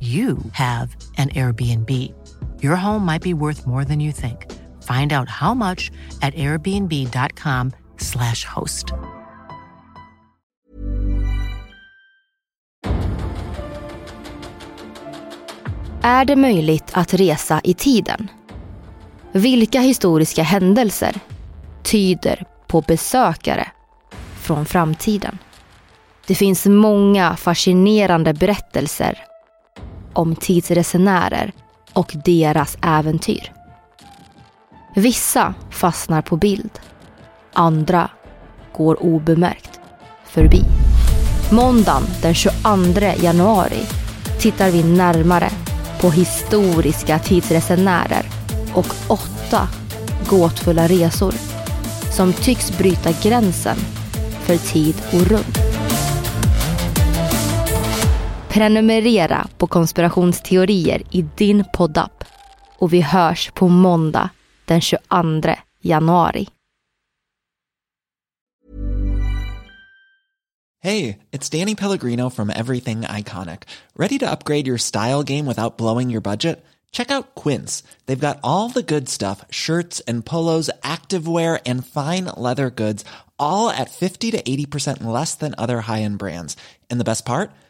you have an Airbnb. Your home might be worth more than you think. Find out how much at airbnb.com/slash host. Är det möjligt att resa i tiden? Vilka historiska händelser tyder på besökare från framtiden? Det finns många fascinerande berättelser om tidsresenärer och deras äventyr. Vissa fastnar på bild. Andra går obemärkt förbi. Måndagen den 22 januari tittar vi närmare på historiska tidsresenärer och åtta gåtfulla resor som tycks bryta gränsen för tid och rum. Prenumerera på konspirationsteorier i din poddapp och vi hörs på måndag den 22 januari. Hey, it's Danny Pellegrino from Everything Iconic. Ready to upgrade your style game without blowing your budget? Check out Quince. They've got all the good stuff shirts and polos, activewear, and fine leather goods, all at 50 to 80% less than other high end brands. And the best part?